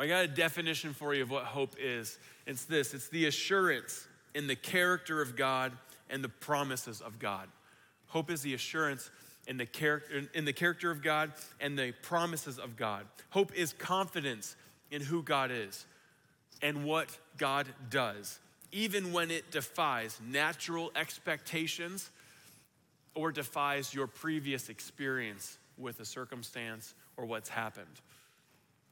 I got a definition for you of what hope is. It's this it's the assurance in the character of God and the promises of God. Hope is the assurance in the, character, in the character of God and the promises of God. Hope is confidence in who God is and what God does, even when it defies natural expectations or defies your previous experience with a circumstance or what's happened.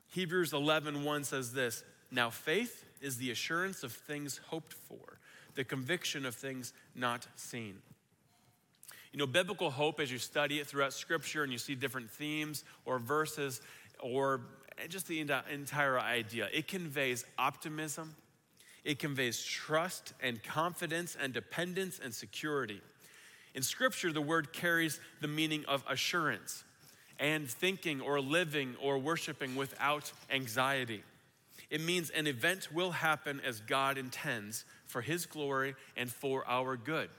Hebrews 11:1 1 says this, "Now faith is the assurance of things hoped for, the conviction of things not seen." You know, biblical hope, as you study it throughout Scripture and you see different themes or verses or just the entire idea, it conveys optimism, it conveys trust and confidence and dependence and security. In Scripture, the word carries the meaning of assurance and thinking or living or worshiping without anxiety. It means an event will happen as God intends for His glory and for our good.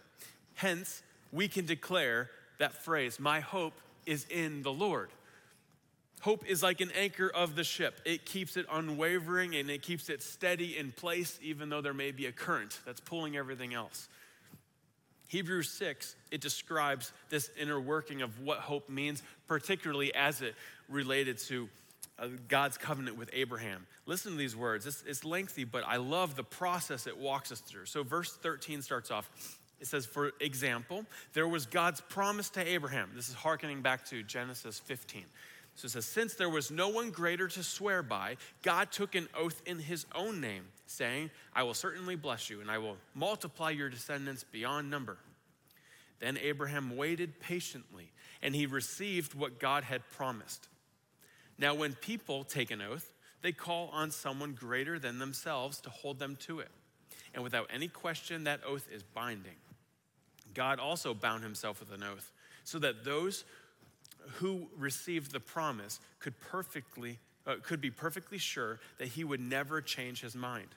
Hence, we can declare that phrase, My hope is in the Lord. Hope is like an anchor of the ship. It keeps it unwavering and it keeps it steady in place, even though there may be a current that's pulling everything else. Hebrews 6, it describes this inner working of what hope means, particularly as it related to uh, God's covenant with Abraham. Listen to these words. It's, it's lengthy, but I love the process it walks us through. So, verse 13 starts off it says, for example, there was God's promise to Abraham. This is hearkening back to Genesis 15. So it says, Since there was no one greater to swear by, God took an oath in his own name, saying, I will certainly bless you, and I will multiply your descendants beyond number. Then Abraham waited patiently, and he received what God had promised. Now, when people take an oath, they call on someone greater than themselves to hold them to it. And without any question, that oath is binding. God also bound himself with an oath so that those who received the promise could perfectly uh, could be perfectly sure that he would never change his mind.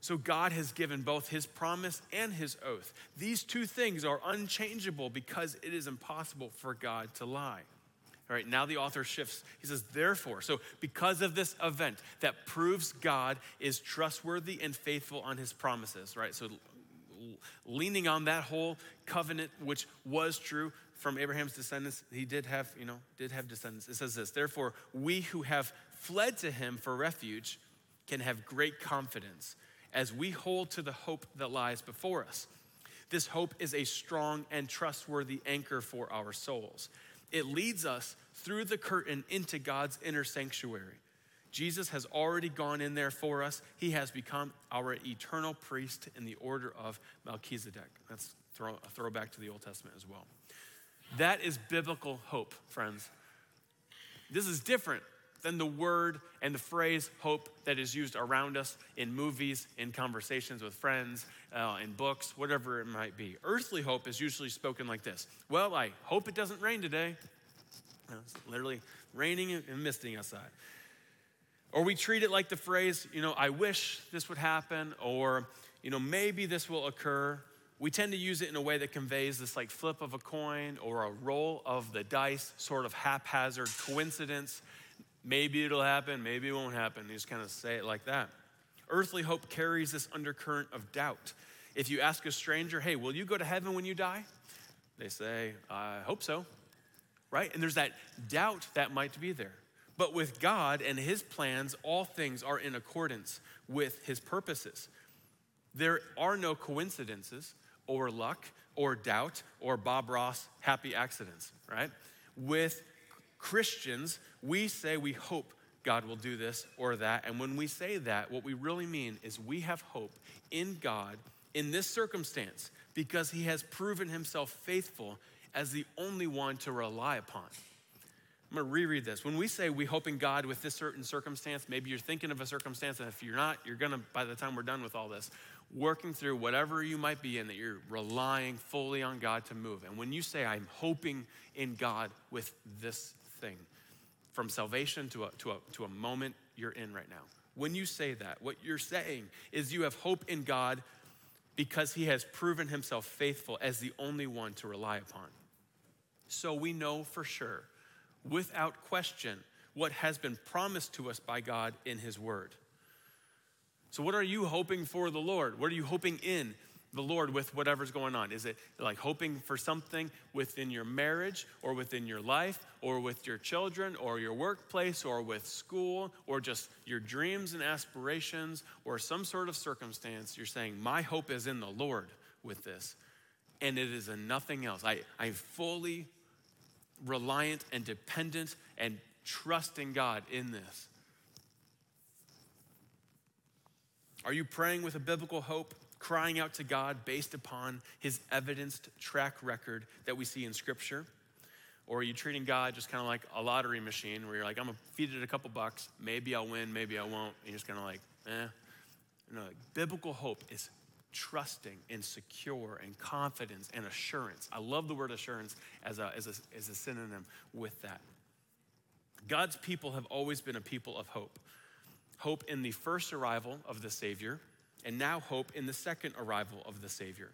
So God has given both his promise and his oath. These two things are unchangeable because it is impossible for God to lie. All right, now the author shifts. He says, therefore, so because of this event that proves God is trustworthy and faithful on his promises, right? So leaning on that whole covenant, which was true from Abraham's descendants, he did have, you know, did have descendants. It says this, therefore, we who have fled to him for refuge can have great confidence as we hold to the hope that lies before us. This hope is a strong and trustworthy anchor for our souls. It leads us through the curtain into God's inner sanctuary Jesus has already gone in there for us. He has become our eternal priest in the order of Melchizedek. That's throw, a throwback to the Old Testament as well. That is biblical hope, friends. This is different than the word and the phrase hope that is used around us in movies, in conversations with friends, uh, in books, whatever it might be. Earthly hope is usually spoken like this Well, I hope it doesn't rain today. It's literally raining and misting outside. Or we treat it like the phrase, you know, I wish this would happen, or, you know, maybe this will occur. We tend to use it in a way that conveys this like flip of a coin or a roll of the dice, sort of haphazard coincidence. Maybe it'll happen, maybe it won't happen. You just kind of say it like that. Earthly hope carries this undercurrent of doubt. If you ask a stranger, hey, will you go to heaven when you die? They say, I hope so, right? And there's that doubt that might be there. But with God and His plans, all things are in accordance with His purposes. There are no coincidences or luck or doubt or Bob Ross happy accidents, right? With Christians, we say we hope God will do this or that. And when we say that, what we really mean is we have hope in God in this circumstance because He has proven Himself faithful as the only one to rely upon. I'm to reread this. When we say we hope in God with this certain circumstance, maybe you're thinking of a circumstance, and if you're not, you're to, by the time we're done with all this, working through whatever you might be in, that you're relying fully on God to move. And when you say, I'm hoping in God with this thing, from salvation to a, to a, to a moment you're in right now, when you say that, what you're saying is you have hope in God because he has proven himself faithful as the only one to rely upon. So we know for sure without question, what has been promised to us by God in His Word. So, what are you hoping for the Lord? What are you hoping in the Lord with whatever's going on? Is it like hoping for something within your marriage or within your life or with your children or your workplace or with school or just your dreams and aspirations or some sort of circumstance? You're saying, My hope is in the Lord with this, and it is in nothing else. I, I'm fully reliant and dependent and trusting God in this. Are you praying with a biblical hope? Crying out to God based upon his evidenced track record that we see in Scripture? Or are you treating God just kind of like a lottery machine where you're like, I'm gonna feed it a couple bucks, maybe I'll win, maybe I won't. And you're just kind of like, eh. No, like, biblical hope is trusting and secure and confidence and assurance. I love the word assurance as a, as a, as a synonym with that. God's people have always been a people of hope. Hope in the first arrival of the Savior, and now hope in the second arrival of the Savior.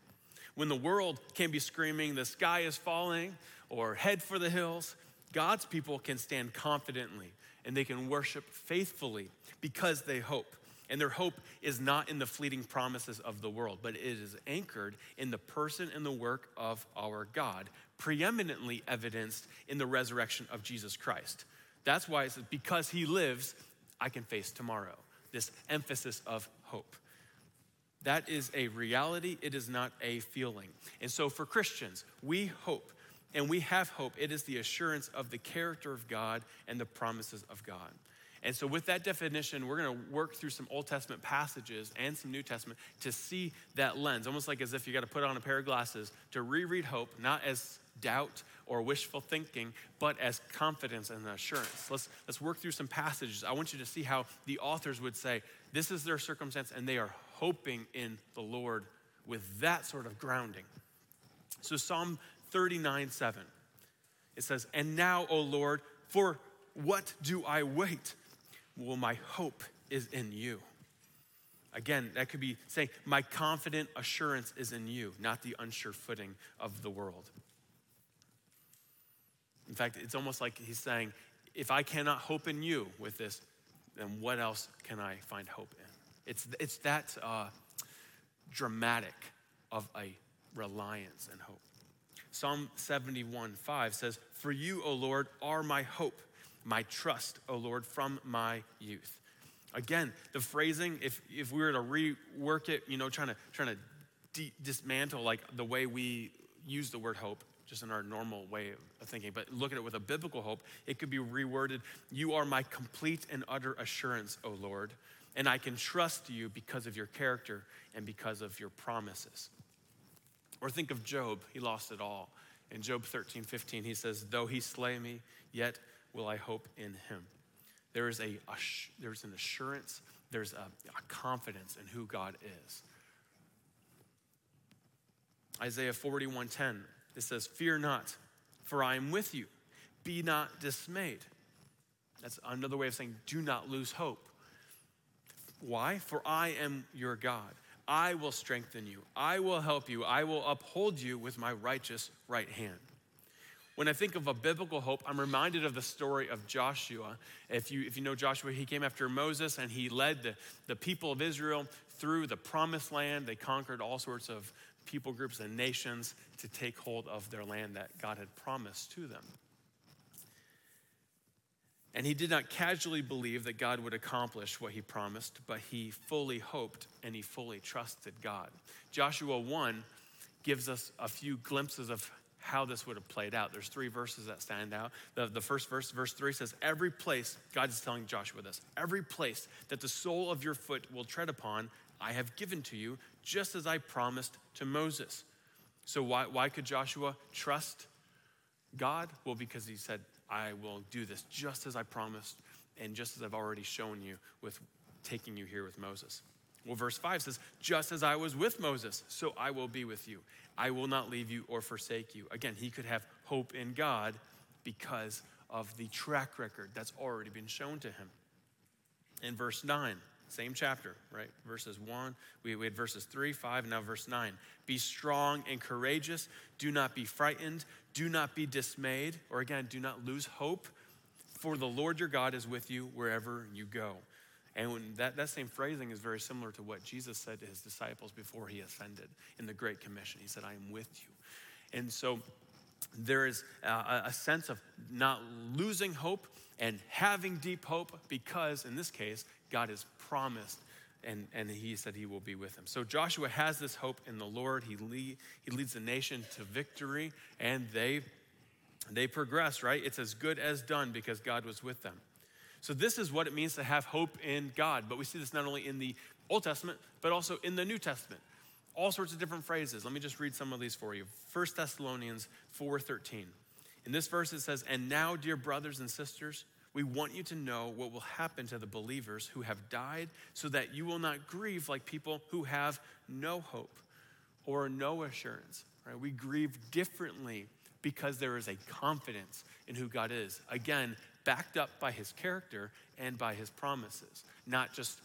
When the world can be screaming, the sky is falling, or head for the hills, God's people can stand confidently and they can worship faithfully because they hope. And their hope is not in the fleeting promises of the world, but it is anchored in the person and the work of our God, preeminently evidenced in the resurrection of Jesus Christ. That's why it says, because he lives, I can face tomorrow. This emphasis of hope. That is a reality, it is not a feeling. And so for Christians, we hope and we have hope. It is the assurance of the character of God and the promises of God. And so, with that definition, we're going to work through some Old Testament passages and some New Testament to see that lens, almost like as if you got to put on a pair of glasses to reread hope, not as doubt or wishful thinking, but as confidence and assurance. Let's, let's work through some passages. I want you to see how the authors would say this is their circumstance and they are hoping in the Lord with that sort of grounding. So, Psalm 39 7, it says, And now, O Lord, for what do I wait? Well, my hope is in you. Again, that could be saying, My confident assurance is in you, not the unsure footing of the world. In fact, it's almost like he's saying, If I cannot hope in you with this, then what else can I find hope in? It's, it's that uh, dramatic of a reliance and hope. Psalm 71 5 says, For you, O Lord, are my hope, my trust, O Lord, from my youth. Again, the phrasing, if, if we were to rework it, you know, trying to, trying to de- dismantle like the way we use the word hope, just in our normal way of thinking, but look at it with a biblical hope, it could be reworded You are my complete and utter assurance, O Lord, and I can trust you because of your character and because of your promises. Or think of Job, he lost it all. In Job 13, 15, he says, Though he slay me, yet will I hope in him. There is a, there's an assurance, there's a, a confidence in who God is. Isaiah 41:10, it says, Fear not, for I am with you. Be not dismayed. That's another way of saying, do not lose hope. Why? For I am your God. I will strengthen you. I will help you. I will uphold you with my righteous right hand. When I think of a biblical hope, I'm reminded of the story of Joshua. If you, if you know Joshua, he came after Moses and he led the, the people of Israel through the promised land. They conquered all sorts of people groups and nations to take hold of their land that God had promised to them. And he did not casually believe that God would accomplish what he promised, but he fully hoped and he fully trusted God. Joshua 1 gives us a few glimpses of how this would have played out. There's three verses that stand out. The, the first verse, verse 3 says, Every place, God is telling Joshua this, every place that the sole of your foot will tread upon, I have given to you, just as I promised to Moses. So, why, why could Joshua trust God? Well, because he said, I will do this just as I promised and just as I've already shown you with taking you here with Moses. Well, verse 5 says, Just as I was with Moses, so I will be with you. I will not leave you or forsake you. Again, he could have hope in God because of the track record that's already been shown to him. In verse 9, same chapter, right? Verses 1, we, we had verses 3, 5, and now verse 9. Be strong and courageous. Do not be frightened. Do not be dismayed. Or again, do not lose hope. For the Lord your God is with you wherever you go. And that, that same phrasing is very similar to what Jesus said to his disciples before he ascended in the Great Commission. He said, I am with you. And so there is a, a sense of not losing hope and having deep hope because, in this case, God has promised and, and he said he will be with him. So Joshua has this hope in the Lord. He, lead, he leads the nation to victory, and they, they progress, right? It's as good as done because God was with them. So, this is what it means to have hope in God. But we see this not only in the Old Testament, but also in the New Testament. All sorts of different phrases. Let me just read some of these for you. 1 Thessalonians 4:13. In this verse it says, "And now, dear brothers and sisters, we want you to know what will happen to the believers who have died so that you will not grieve like people who have no hope or no assurance. Right? We grieve differently because there is a confidence in who God is. Again, backed up by his character and by his promises, not just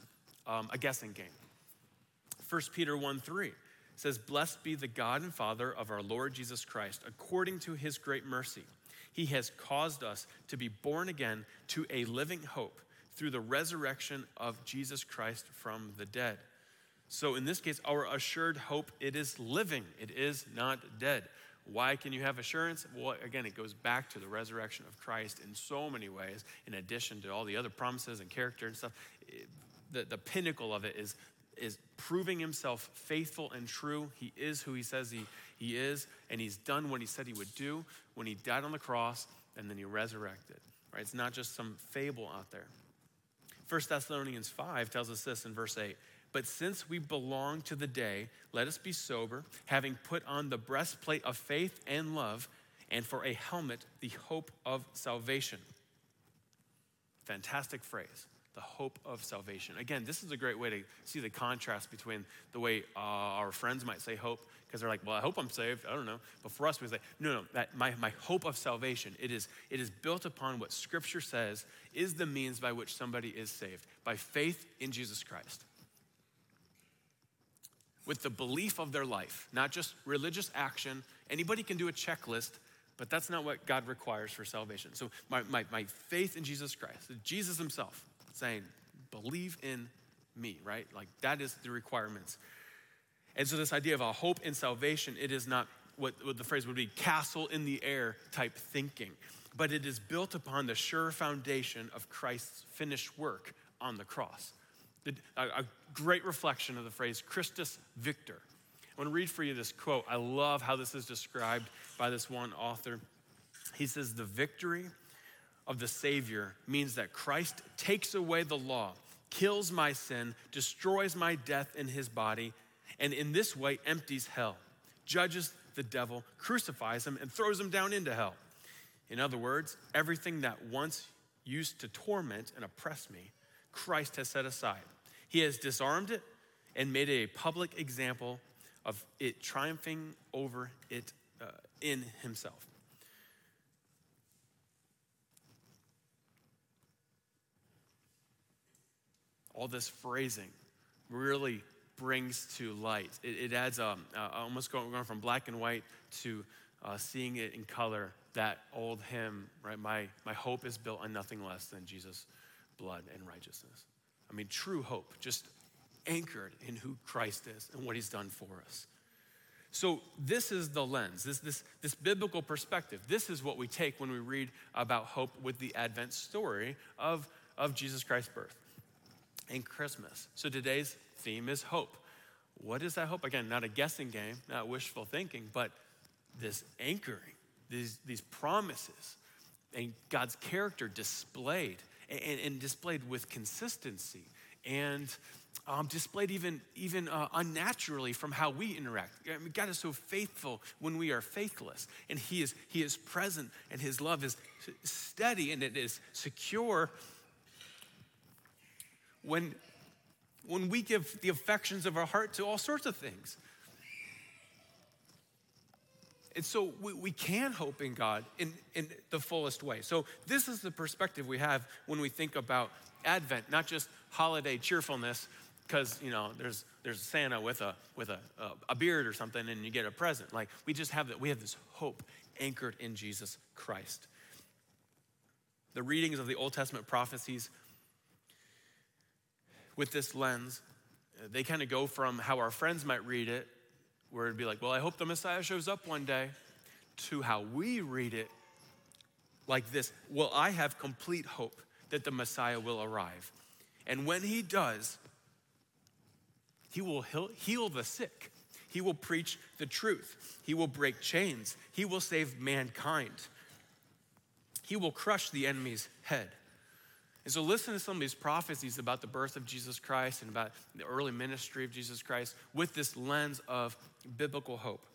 um, a guessing game. 1 Peter 1 3 says, Blessed be the God and Father of our Lord Jesus Christ, according to his great mercy. He has caused us to be born again to a living hope through the resurrection of Jesus Christ from the dead. So in this case, our assured hope, it is living. It is not dead. Why can you have assurance? Well, again, it goes back to the resurrection of Christ in so many ways, in addition to all the other promises and character and stuff. the, the pinnacle of it is, is proving himself faithful and true. He is who he says he, he is, and he's done what he said he would do when he died on the cross and then he resurrected. Right? It's not just some fable out there. 1 Thessalonians 5 tells us this in verse 8 but since we belong to the day, let us be sober, having put on the breastplate of faith and love, and for a helmet, the hope of salvation. Fantastic phrase, the hope of salvation. Again, this is a great way to see the contrast between the way uh, our friends might say hope, because they're like, well, I hope I'm saved. I don't know. But for us, we say, no, no, that my, my hope of salvation, it is, it is built upon what Scripture says is the means by which somebody is saved, by faith in Jesus Christ with the belief of their life, not just religious action. Anybody can do a checklist, but that's not what God requires for salvation. So, my, my, my faith in Jesus Christ, Jesus Himself saying, believe in me, right? Like that is the requirements. And so, this idea of a hope in salvation, it is not what, what the phrase would be castle in the air type thinking, but it is built upon the sure foundation of Christ's finished work on the cross. A, a great reflection of the phrase Christus Victor. I want to read for you this quote. I love how this is described by this one author. He says, The victory of the Savior means that Christ takes away the law, kills my sin, destroys my death in his body, and in this way empties hell, judges the devil, crucifies him, and throws him down into hell. In other words, everything that once used to torment and oppress me, Christ has set aside. He has disarmed it and made a public example of it triumphing over it uh, in himself. All this phrasing really brings to light. It, it adds um, uh, almost going, going, from black and white to uh, seeing it in color. That old hymn, right? My, my hope is built on nothing less than Jesus' blood and righteousness. I mean, true hope, just anchored in who Christ is and what he's done for us. So, this is the lens, this, this, this biblical perspective. This is what we take when we read about hope with the Advent story of, of Jesus Christ's birth and Christmas. So, today's theme is hope. What is that hope? Again, not a guessing game, not wishful thinking, but this anchoring, these, these promises, and God's character displayed and, and displayed with consistency and um, displayed even, even uh, unnaturally from how we interact. I mean, God is so faithful when we are faithless, and he is, he is present, and His love is steady and it is secure when, when we give the affections of our heart to all sorts of things. And so we, we can hope in God in, in the fullest way. So, this is the perspective we have when we think about Advent, not just holiday cheerfulness, because you know there's there's Santa with a with a, a, a beard or something, and you get a present. Like we just have that. We have this hope anchored in Jesus Christ. the readings of the Old Testament prophecies with this lens, uh, they kind of go from how our friends might read it, where it'd be like, well, I hope the Messiah shows up one day, to how we read it like this Well, I have complete hope that the Messiah will arrive. And when he does, he will heal the sick. He will preach the truth. He will break chains. He will save mankind. He will crush the enemy's head. And so, listen to some of these prophecies about the birth of Jesus Christ and about the early ministry of Jesus Christ with this lens of biblical hope.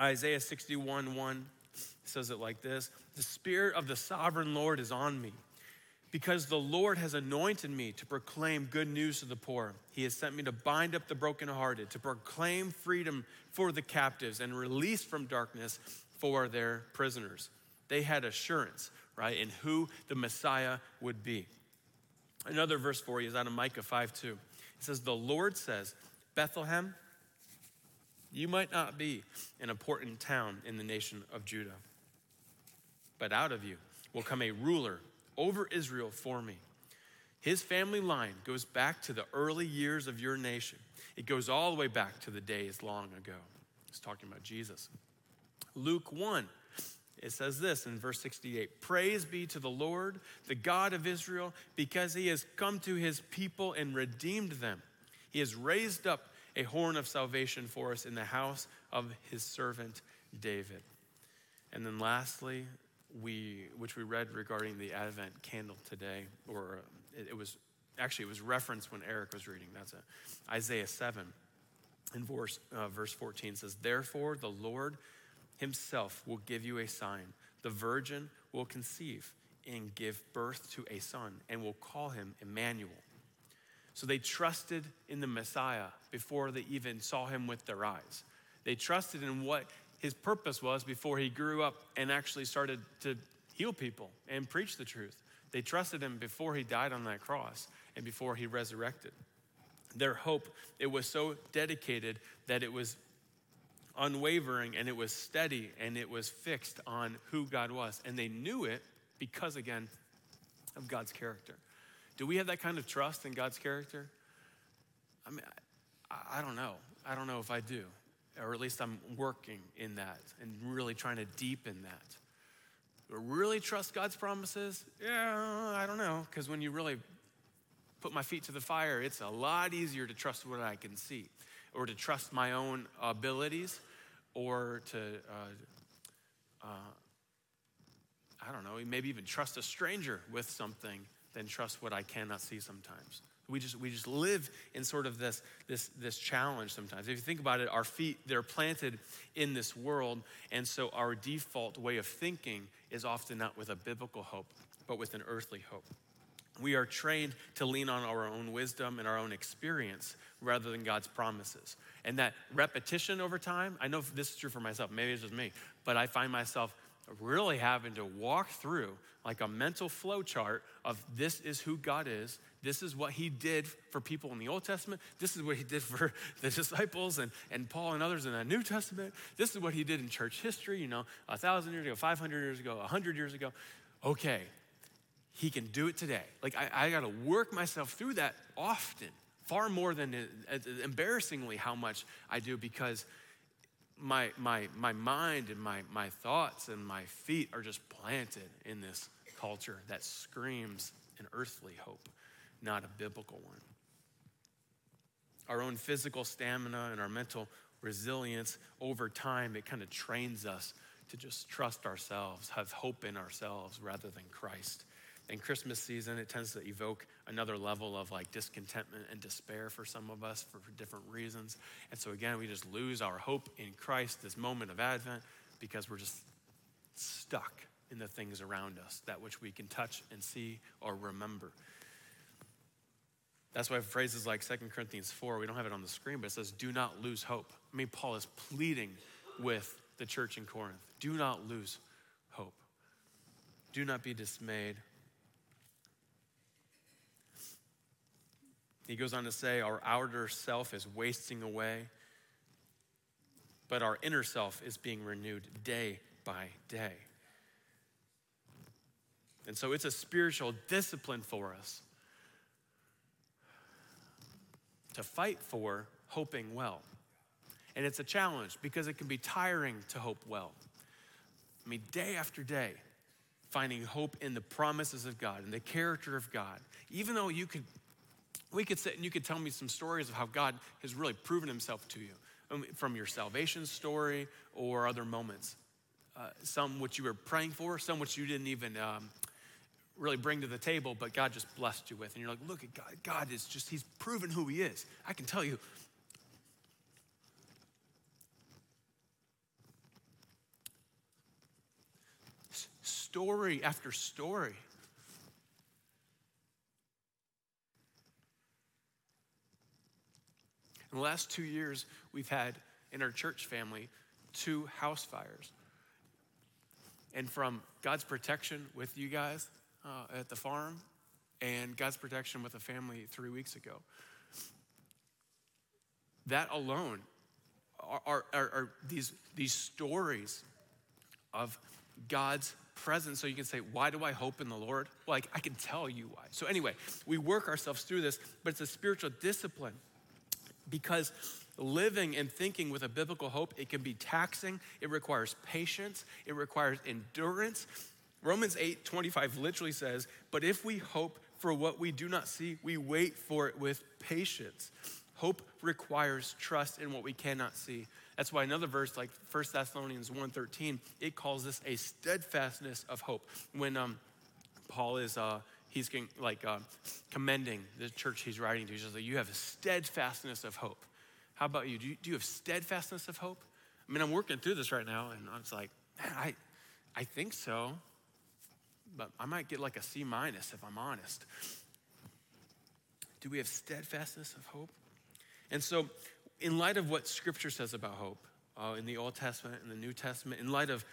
Isaiah 61 1 says it like this The Spirit of the sovereign Lord is on me because the Lord has anointed me to proclaim good news to the poor. He has sent me to bind up the brokenhearted, to proclaim freedom for the captives and release from darkness for their prisoners. They had assurance, right, in who the Messiah would be. Another verse for you is out of Micah 5 2. It says, The Lord says, Bethlehem, you might not be an important town in the nation of Judah, but out of you will come a ruler over Israel for me. His family line goes back to the early years of your nation. It goes all the way back to the days long ago. He's talking about Jesus. Luke 1, it says this in verse 68 Praise be to the Lord, the God of Israel, because he has come to his people and redeemed them. He has raised up a horn of salvation for us in the house of his servant David. And then lastly, we, which we read regarding the Advent candle today, or uh, it, it was actually it was referenced when Eric was reading. That's it. Isaiah 7 in verse, uh, verse 14 says, Therefore the Lord himself will give you a sign. The virgin will conceive and give birth to a son, and will call him Emmanuel. So they trusted in the Messiah before they even saw him with their eyes. They trusted in what his purpose was before he grew up and actually started to heal people and preach the truth. They trusted him before he died on that cross and before he resurrected. Their hope, it was so dedicated that it was unwavering and it was steady and it was fixed on who God was. And they knew it because, again, of God's character. Do we have that kind of trust in God's character? I mean, I, I don't know. I don't know if I do or at least I'm working in that and really trying to deepen that. really trust God's promises? Yeah, I don't know, because when you really put my feet to the fire, it's a lot easier to trust what I can see, or to trust my own abilities, or to, uh, uh, I don't know, maybe even trust a stranger with something than trust what I cannot see sometimes. We just, we just live in sort of this, this, this challenge sometimes. If you think about it, our feet, they're planted in this world. And so our default way of thinking is often not with a biblical hope, but with an earthly hope. We are trained to lean on our own wisdom and our own experience rather than God's promises. And that repetition over time, I know this is true for myself, maybe it's just me, but I find myself really having to walk through like a mental flow chart of this is who God is, this is what he did for people in the Old Testament. This is what he did for the disciples and, and Paul and others in the New Testament. This is what he did in church history, you know, a thousand years ago, 500 years ago, 100 years ago. Okay, he can do it today. Like, I, I got to work myself through that often, far more than uh, embarrassingly how much I do because my, my, my mind and my, my thoughts and my feet are just planted in this culture that screams an earthly hope not a biblical one. Our own physical stamina and our mental resilience over time, it kind of trains us to just trust ourselves, have hope in ourselves rather than Christ. In Christmas season, it tends to evoke another level of like discontentment and despair for some of us for, for different reasons. And so, again, we just lose our hope in Christ this moment of Advent because we're just stuck in the things around us, that which we can touch and see or remember. That's why phrases like 2 Corinthians 4, we don't have it on the screen, but it says, do not lose hope. I mean, Paul is pleading with the church in Corinth do not lose hope. Do not be dismayed. He goes on to say, our outer self is wasting away, but our inner self is being renewed day by day. And so it's a spiritual discipline for us to fight for hoping well. And it's a challenge because it can be tiring to hope well. I mean, day after day, finding hope in the promises of God and the character of God. Even though you could, we could sit and you could tell me some stories of how God has really proven himself to you um, from your salvation story or other moments. Uh, some which you were praying for, some which you didn't even um, really bring to the table, but God just blessed you with. And you're like, look at God. God is just, He's proven who He is. I can tell you. Story after story. In the last two years, we've had in our church family two house fires. And from God's protection with you guys, uh, at the farm and God's protection with a family three weeks ago. That alone are, are, are, these, these stories of God's presence. So you can say, Why do I hope in the Lord? I, I can tell you why. So, anyway, we work ourselves through this, but it's a spiritual discipline because living and thinking with a biblical hope, it can be taxing, it requires patience, it requires endurance, Romans 8 25 literally says, But if we hope for what we do not see, we wait for it with patience. Hope requires trust in what we cannot see. That's why another verse like 1 Thessalonians 1.13, it calls this a steadfastness of hope. When um, Paul is, uh, he's like uh, commending the church he's writing to, he's just like, you have a steadfastness of hope. How about you? Do, you? do you have steadfastness of hope? I mean, I'm working through this right now, and I was like, man, I, I think so but I might get like a C minus if I'm honest. Do we have steadfastness of hope? And so, in light of what Scripture says about hope uh, in the Old Testament and the New Testament, in light of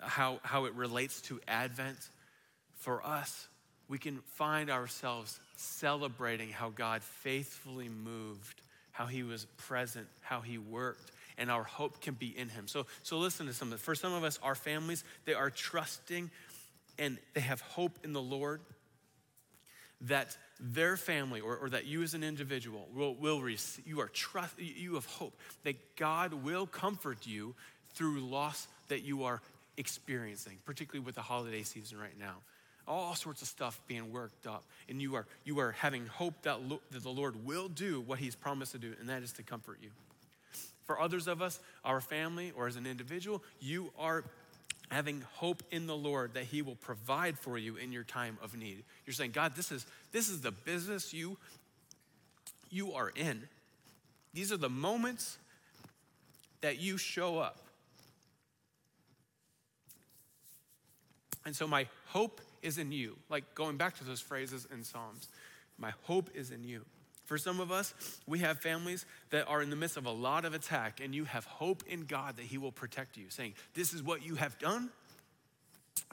how, how it relates to Advent, for us, we can find ourselves celebrating how God faithfully moved, how He was present, how He worked, and our hope can be in Him. So, so listen to something. For some of us, our families, they are trusting and they have hope in the Lord that their family or, or that you as an individual will, will receive, you are trust, you have hope that God will comfort you through loss that you are experiencing, particularly with the holiday season right now. All sorts of stuff being worked up, and you are you are having hope that, lo- that the Lord will do what He's promised to do, and that is to comfort you. For others of us, our family, or as an individual, you are having hope in the Lord that He will provide for you in your time of need. You're saying, God, this is, this is the business you, you are in. These are the moments that you show up. And so my hope is in you. Like going back to those phrases in Psalms, my hope is in you. For some of us, we have families that are in the midst of a lot of attack, and you have hope in God that He will protect you, saying, This is what you have done.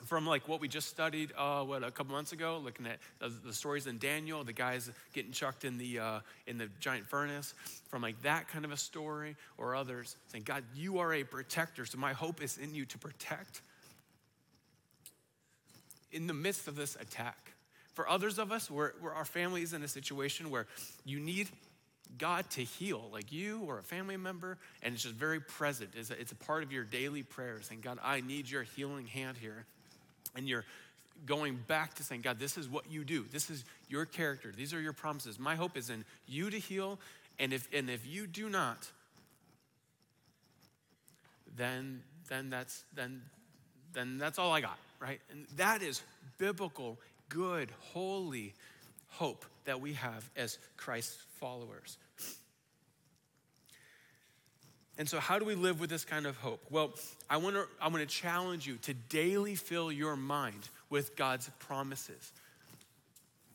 From like what we just studied, uh, what a couple months ago, looking at the, stories in Daniel, the guys getting chucked in the uh, in the giant furnace, from like that kind of a story, or others saying, "God, you are a protector, so my hope is in you to protect." In the midst of this attack, for others of us, where, where our family is in a situation where you need God to heal, like you or a family member, and it's just very present. It's a, it's a part of your daily prayers saying, God, I need your healing hand here. And you're going back to saying, God, this is what you do. This is your character. These are your promises. My hope is in you to heal. And if, and if you do not, then, then, that's, then, then that's all I got, right? And that is biblical good, holy hope that we have as Christ's followers. And so, how do we live with this kind of hope? Well, I want to I want to challenge you to daily fill your mind with God's promises,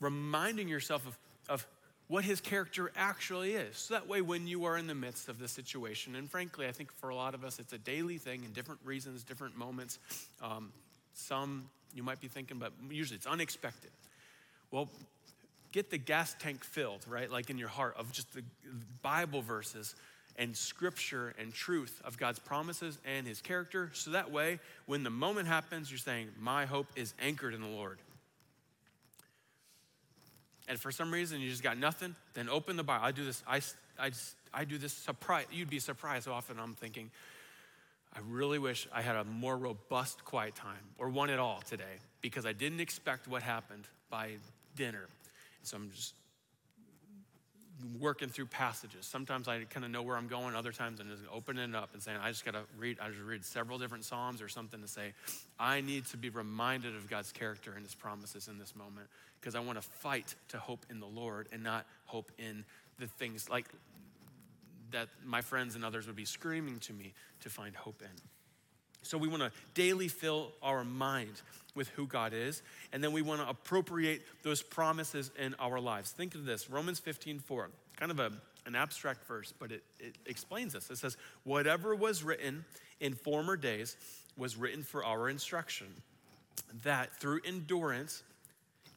reminding yourself of, of what his character actually is. So that way, when you are in the midst of the situation, and frankly, I think for a lot of us, it's a daily thing in different reasons, different moments. Um, some you might be thinking, but usually it's unexpected. Well, get the gas tank filled, right? Like in your heart of just the Bible verses and scripture and truth of God's promises and his character. So that way, when the moment happens, you're saying, My hope is anchored in the Lord. and for some reason you just got nothing, then open the Bible. I do this, I, I, I do this surprise. You'd be surprised how often I'm thinking, I really wish I had a more robust quiet time or one at all today because I didn't expect what happened by dinner. So I'm just working through passages. Sometimes I kind of know where I'm going. Other times I'm just opening it up and saying, I just got to read, I just read several different Psalms or something to say, I need to be reminded of God's character and his promises in this moment because I want to fight to hope in the Lord and not hope in the things like that my friends and others would be screaming to me to find hope in. So we want to daily fill our mind with who God is, and then we want to appropriate those promises in our lives. Think of this Romans 15 4, kind of a, an abstract verse, but it, it explains this. It says, Whatever was written in former days was written for our instruction, that through endurance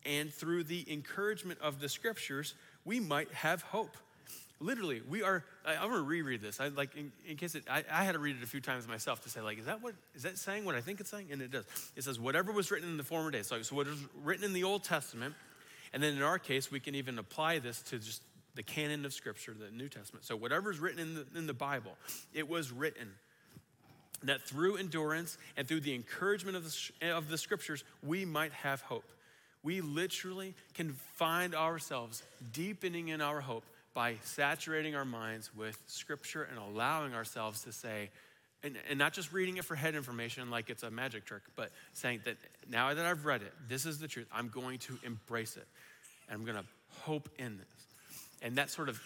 and through the encouragement of the scriptures, we might have hope. Literally, we are. I, am going to reread this. I like in, in case it. I, I, had to read it a few times myself to say like, is that what is that saying? What I think it's saying? And it does. It says whatever was written in the former days. So, so what is written in the Old Testament, and then in our case, we can even apply this to just the canon of Scripture, the New Testament. So whatever is written in the, in the Bible, it was written that through endurance and through the encouragement of the, of the Scriptures, we might have hope. We literally can find ourselves deepening in our hope by saturating our minds with scripture and allowing ourselves to say, and, and, not just reading it for head information like it's a magic trick, but saying that now that I've read it, this is the truth. I'm going to embrace it. And I'm going to hope in this. And that sort of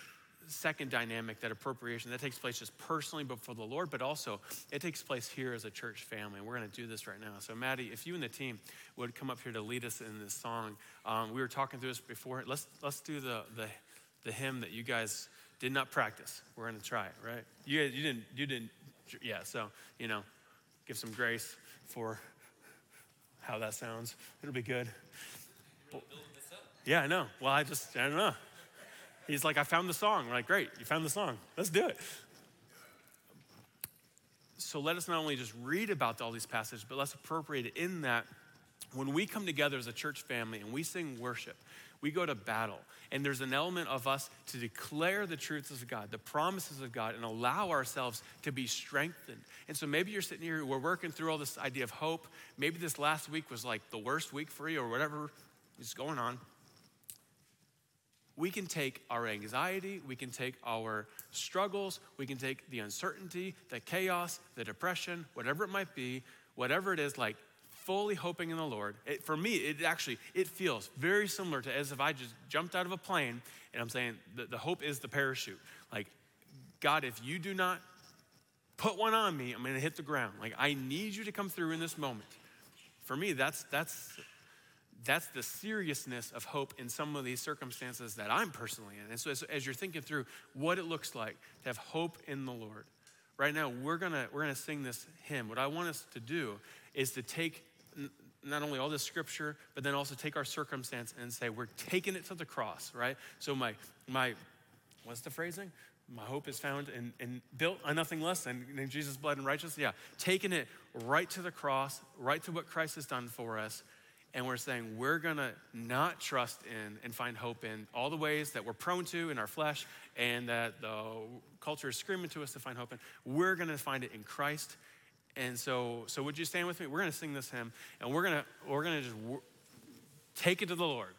second dynamic, that appropriation, that takes place just personally before the Lord, but also it takes place here as a church family. And we're going to do this right now. So, Maddie, if you and the team would come up here to lead us in this song, um, we were talking through this before. Let's, let's do the, the the hymn that you guys did not practice. We're to try it, right? You, you didn't, you didn't, yeah, so, you know, give some grace for how that sounds. It'll be good. Yeah, I know. Well, I just, I don't know. He's like, I found the song. We're like, great, you found the song. Let's do it. So let us not only just read about all these passages, but let's appropriate it in that when we come together as a church family and we sing worship, we go to battle. And there's an element of us to declare the truths of God, the promises of God, and allow ourselves to be strengthened. And so maybe you're sitting here, we're working through all this idea of hope. Maybe this last week was like the worst week for you or whatever is going on. We can take our anxiety, we can take our struggles, we can take the uncertainty, the chaos, the depression, whatever it might be, whatever it is, like fully hoping in the Lord. It, for me, it actually it feels very similar to as if I just jumped out of a plane and I'm saying the, the hope is the parachute. Like, God, if you do not put one on me, I'm going to hit the ground. Like, I need you to come through in this moment. For me, that's that's that's the seriousness of hope in some of these circumstances that I'm personally in. And so, as, as, you're thinking through what it looks like to have hope in the Lord, right now we're gonna we're gonna sing this hymn. What I want us to do is to take not only all this scripture, but then also take our circumstance and say, we're taking it to the cross, right? So my, my what's the phrasing? My hope is found in, in built on nothing less than in Jesus' blood and righteousness. Yeah, taking it right to the cross, right to what Christ has done for us. And we're saying we're gonna not trust in and find hope in all the ways that we're prone to in our flesh and that the culture is screaming to us to find hope in. We're gonna find it in Christ and so, so would you stand with me? We're going to sing this hymn, and we're going to we're going to just take it to the Lord.